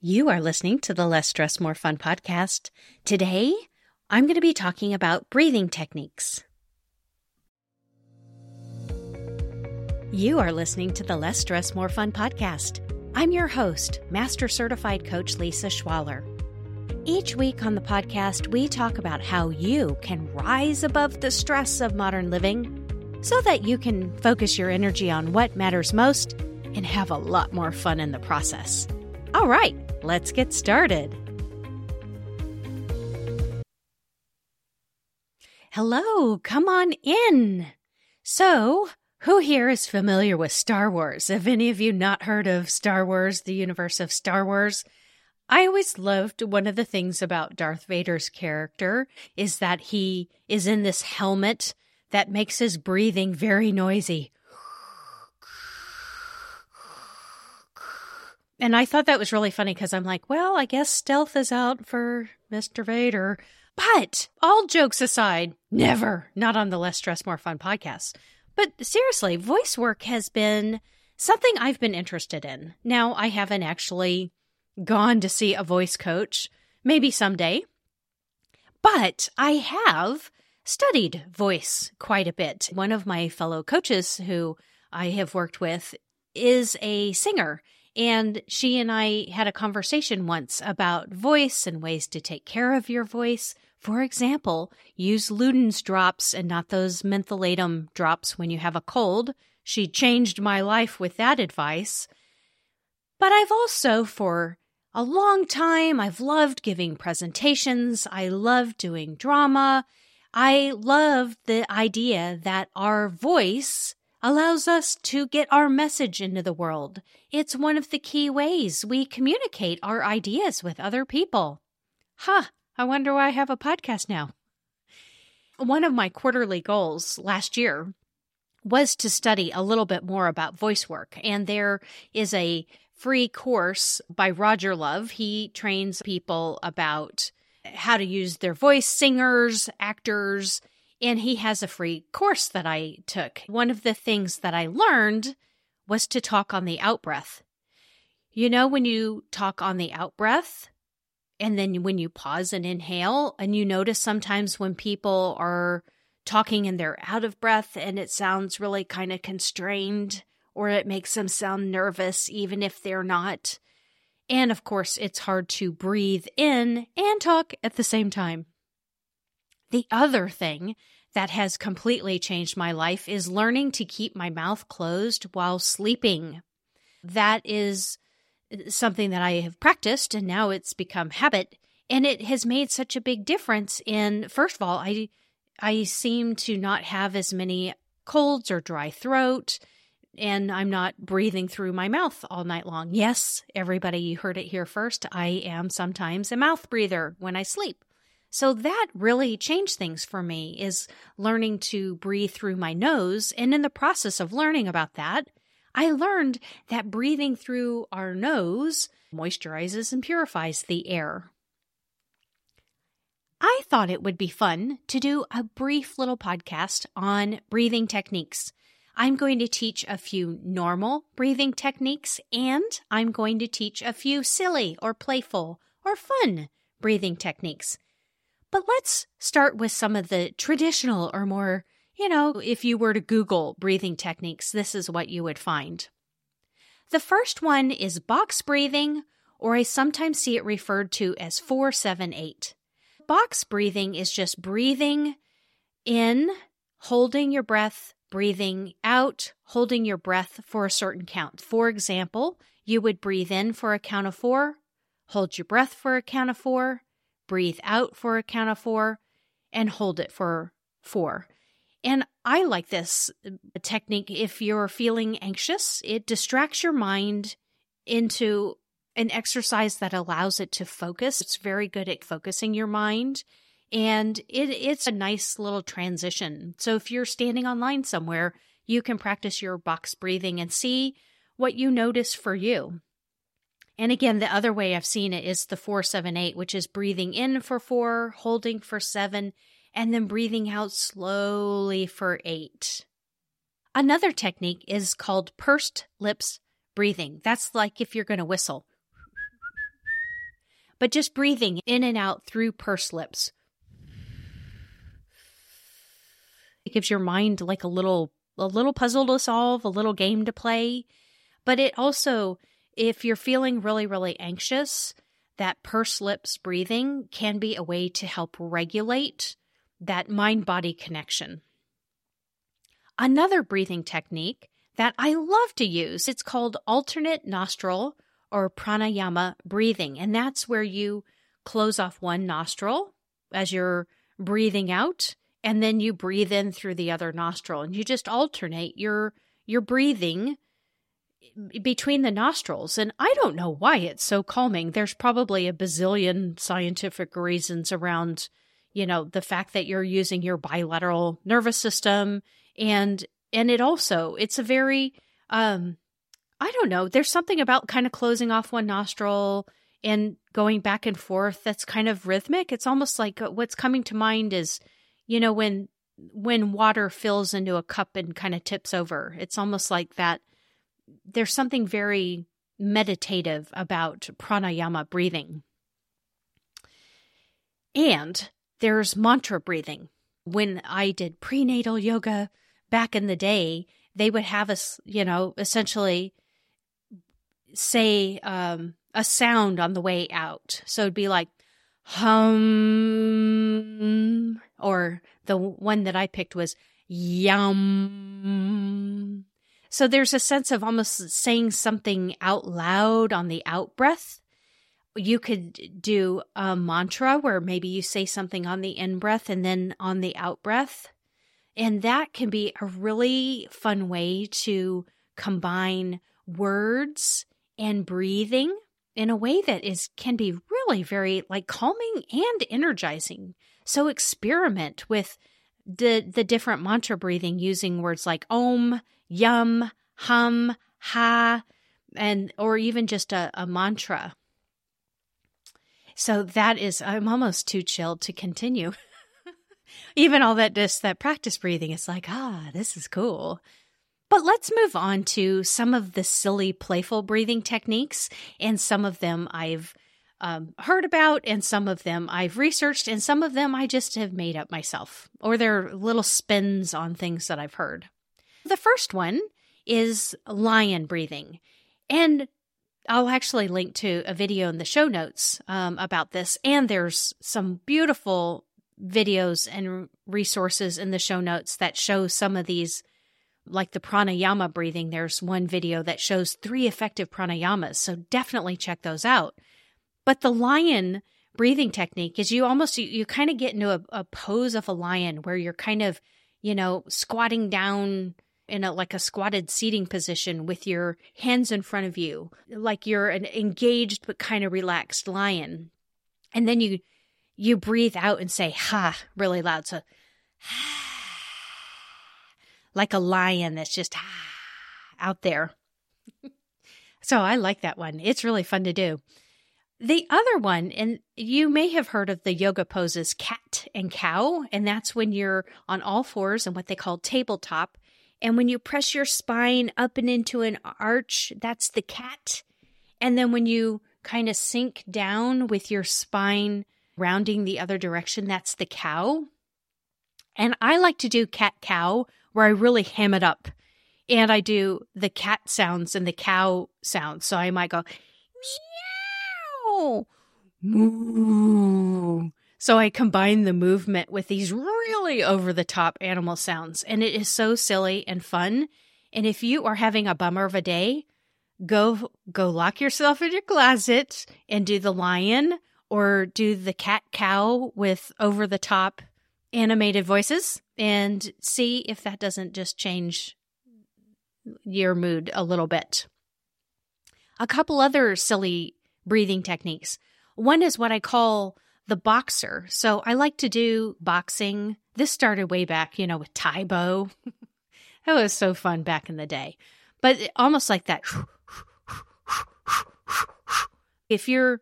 You are listening to the Less Stress, More Fun podcast. Today, I'm going to be talking about breathing techniques. You are listening to the Less Stress, More Fun podcast. I'm your host, Master Certified Coach Lisa Schwaller. Each week on the podcast, we talk about how you can rise above the stress of modern living so that you can focus your energy on what matters most and have a lot more fun in the process. All right, let's get started. Hello, come on in. So, who here is familiar with Star Wars? Have any of you not heard of Star Wars, the universe of Star Wars? I always loved one of the things about Darth Vader's character is that he is in this helmet that makes his breathing very noisy. And I thought that was really funny because I'm like, well, I guess stealth is out for Mr. Vader. But all jokes aside, never, not on the Less Stress, More Fun podcast. But seriously, voice work has been something I've been interested in. Now, I haven't actually gone to see a voice coach, maybe someday, but I have studied voice quite a bit. One of my fellow coaches who I have worked with is a singer and she and I had a conversation once about voice and ways to take care of your voice. For example, use Luden's drops and not those mentholatum drops when you have a cold. She changed my life with that advice. But I've also, for a long time, I've loved giving presentations. I love doing drama. I love the idea that our voice allows us to get our message into the world. It's one of the key ways we communicate our ideas with other people. Huh, I wonder why I have a podcast now. One of my quarterly goals last year was to study a little bit more about voice work, and there is a free course by Roger Love. He trains people about how to use their voice, singers, actors, and he has a free course that I took. One of the things that I learned was to talk on the out breath. You know, when you talk on the out breath, and then when you pause and inhale, and you notice sometimes when people are talking and they're out of breath and it sounds really kind of constrained, or it makes them sound nervous, even if they're not. And of course, it's hard to breathe in and talk at the same time. The other thing that has completely changed my life is learning to keep my mouth closed while sleeping. That is uh, something that I have practiced and now it's become habit and it has made such a big difference in first of all I I seem to not have as many colds or dry throat and I'm not breathing through my mouth all night long. Yes, everybody, you heard it here first. I am sometimes a mouth breather when I sleep. So that really changed things for me is learning to breathe through my nose. And in the process of learning about that, I learned that breathing through our nose moisturizes and purifies the air. I thought it would be fun to do a brief little podcast on breathing techniques. I'm going to teach a few normal breathing techniques and I'm going to teach a few silly or playful or fun breathing techniques. But let's start with some of the traditional or more, you know, if you were to Google breathing techniques, this is what you would find. The first one is box breathing, or I sometimes see it referred to as 478. Box breathing is just breathing in, holding your breath, breathing out, holding your breath for a certain count. For example, you would breathe in for a count of four, hold your breath for a count of four, breathe out for a count of four, and hold it for four. And I like this uh, technique if you're feeling anxious. It distracts your mind into an exercise that allows it to focus. It's very good at focusing your mind. And it, it's a nice little transition. So if you're standing online somewhere, you can practice your box breathing and see what you notice for you. And again, the other way I've seen it is the 478, which is breathing in for four, holding for seven, and then breathing out slowly for eight. Another technique is called pursed lips breathing. That's like if you're going to whistle. but just breathing in and out through pursed lips. It gives your mind like a little a little puzzle to solve, a little game to play. But it also, if you're feeling really, really anxious, that pursed lips breathing can be a way to help regulate that mind body connection. Another breathing technique that I love to use, it's called alternate nostril or pranayama breathing. And that's where you close off one nostril as you're breathing out and then you breathe in through the other nostril and you just alternate your your breathing between the nostrils. And I don't know why it's so calming. There's probably a bazillion scientific reasons around, you know, the fact that you're using your bilateral nervous system and and it also it's a very um I don't know, there's something about kind of closing off one nostril and going back and forth that's kind of rhythmic. It's almost like uh, what's coming to mind is you know when when water fills into a cup and kind of tips over. It's almost like that there's something very meditative about pranayama breathing. And there's mantra breathing. When I did prenatal yoga back in the day, they would have us, you know, essentially say um, a sound on the way out. So it'd be like hum, or the one that I picked was yum. So there's a sense of almost saying something out loud on the out breath. You could do a mantra where maybe you say something on the in breath and then on the out breath. And that can be a really fun way to combine words and breathing in a way that is can be really very like calming and energizing. So experiment with the the different mantra breathing using words like om, yum, hum, ha, and or even just a, a mantra. So that is I'm almost too chilled to continue. even all that just that practice breathing is like, ah, this is cool. But let's move on to some of the silly, playful breathing techniques, and some of them I've um, heard about, and some of them I've researched, and some of them I just have made up myself, or they're little spins on things that I've heard. The first one is lion breathing. And I'll actually link to a video in the show notes um, about this. And there's some beautiful videos and resources in the show notes that show some of these like the pranayama breathing, there's one video that shows three effective pranayamas. So definitely check those out. But the lion breathing technique is you almost, you, you kind of get into a, a pose of a lion where you're kind of, you know, squatting down in a like a squatted seating position with your hands in front of you, like you're an engaged but kind of relaxed lion. And then you you breathe out and say ha really loud. So ha like a lion that's just ah, out there. so I like that one. It's really fun to do. The other one, and you may have heard of the yoga poses cat and cow, and that's when you're on all fours and what they call tabletop. And when you press your spine up and into an arch, that's the cat. And then when you kind of sink down with your spine rounding the other direction, that's the cow. And I like to do cat cow where I really ham it up and I do the cat sounds and the cow sounds. So I might go meow, moo. So I combine the movement with these really over the top animal sounds, and it is so silly and fun. And if you are having a bummer of a day, go go lock yourself in your closet and do the lion or do the cat cow with over the top animated voices and see if that doesn't just change your mood a little bit. A couple other silly breathing techniques. One is what I call the boxer. So I like to do boxing. This started way back, you know, with Tae Bo. that was so fun back in the day. But almost like that. If you're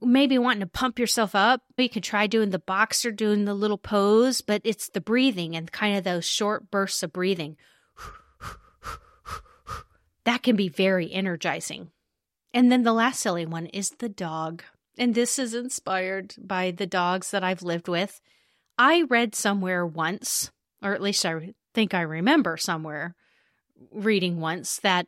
maybe wanting to pump yourself up, you could try doing the boxer, doing the little pose, but it's the breathing and kind of those short bursts of breathing. That can be very energizing. And then the last silly one is the dog. And this is inspired by the dogs that I've lived with. I read somewhere once, or at least I think I remember somewhere reading once that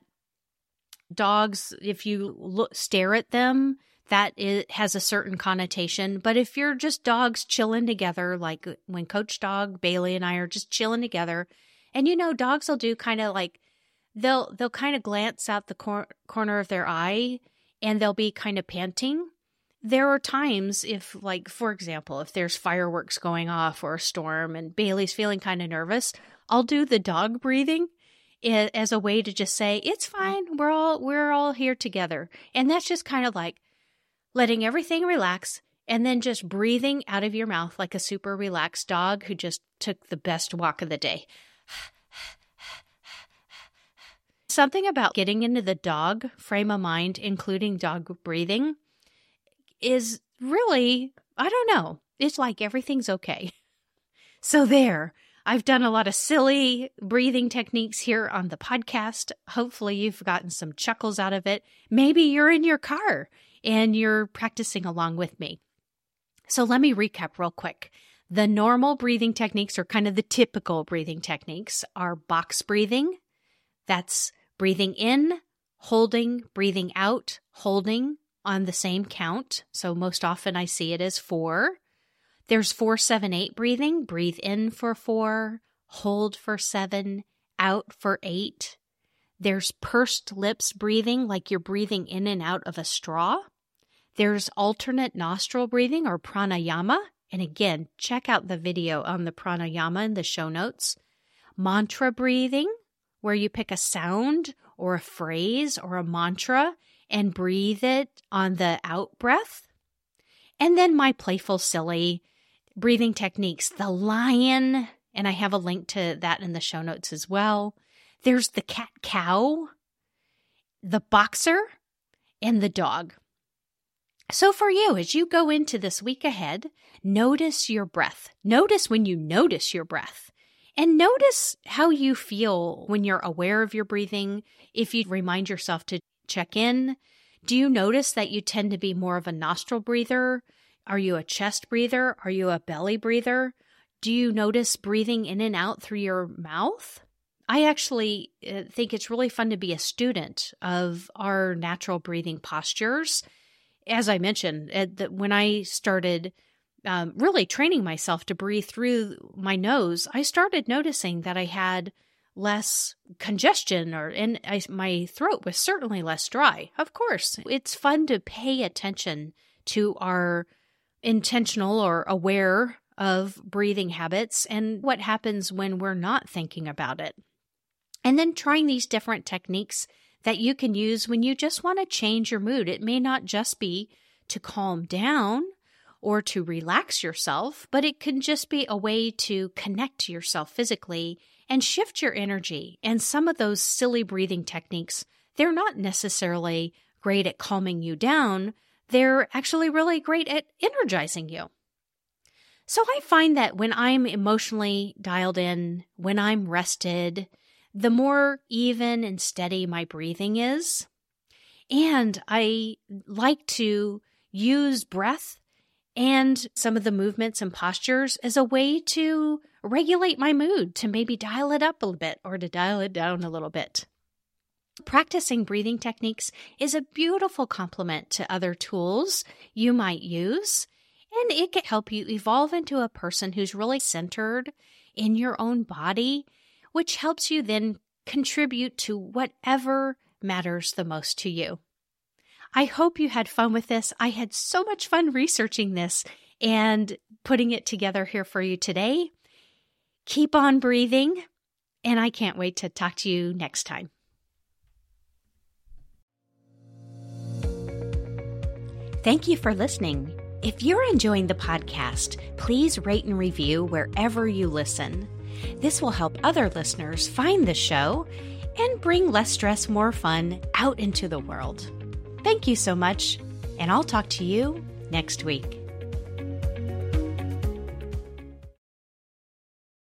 dogs, if you look, stare at them, that it has a certain connotation. But if you're just dogs chilling together, like uh, when Coach Dog Bailey and I are just chilling together, and you know, dogs will do kind of like they'll they'll kind of glance out the cor- corner of their eye, and they'll be kind of panting. There are times if, like, for example, if there's fireworks going off or a storm, and Bailey's feeling kind of nervous, I'll do the dog breathing as a way to just say it's fine. We're all we're all here together. And that's just kind of like letting everything relax and then just breathing out of your mouth like a super relaxed dog who just took the best walk of the day. Something about getting into the dog frame of mind including dog breathing is really i don't know it's like everything's okay so there I've done a lot of silly breathing techniques here on the podcast. Hopefully, you've gotten some chuckles out of it. Maybe you're in your car and you're practicing along with me. So, let me recap real quick. The normal breathing techniques, or kind of the typical breathing techniques, are box breathing. That's breathing in, holding, breathing out, holding on the same count. So, most often I see it as four. There's 478 breathing. Breathe in for four, hold for seven, out for eight. There's pursed lips breathing, like you're breathing in and out of a straw. There's alternate nostril breathing or pranayama. And again, check out the video on the pranayama in the show notes. Mantra breathing, where you pick a sound or a phrase or a mantra and breathe it on the out breath. And then my playful, silly breathing techniques, the lion, and I have a link to that in the show notes as well. There's the cat cow, the boxer, and the dog. So, for you, as you go into this week ahead, notice your breath. Notice when you notice your breath. And notice how you feel when you're aware of your breathing. If you remind yourself to check in, do you notice that you tend to be more of a nostril breather? Are you a chest breather? Are you a belly breather? Do you notice breathing in and out through your mouth? I actually uh, think it's really fun to be a student of our natural breathing postures. As I mentioned, when I started um, really training myself to breathe through my nose, I started noticing that I had less congestion or and I, my throat was certainly less dry. Of course, it's fun to pay attention to our intentional or aware of breathing habits and what happens when we're not thinking about it. And then trying these different techniques that you can use when you just want to change your mood. It may not just be to calm down or to relax yourself, but it can just be a way to connect to yourself physically and shift your energy. And some of those silly breathing techniques, they're not necessarily great at calming you down, they're actually really great at energizing you. So I find that when I'm emotionally dialed in, when I'm rested, the more even and steady my breathing is. And I like to use breath and some of the movements and postures as a way to regulate my mood, to maybe dial it up a little bit or to dial it down a little bit. Practicing breathing techniques is a beautiful complement to other tools you might use, and it can help you evolve into a person who's really centered in your own body, which helps you then contribute to whatever matters the most to you. I hope you had fun with this. I had so much fun researching this and putting it together here for you today. Keep on breathing, and I can't wait to talk to you next time. Thank you for listening. If you're enjoying the podcast, please rate and review wherever you listen. This will help other listeners find the show and bring less stress, more fun out into the world. Thank you so much, and I'll talk to you next week.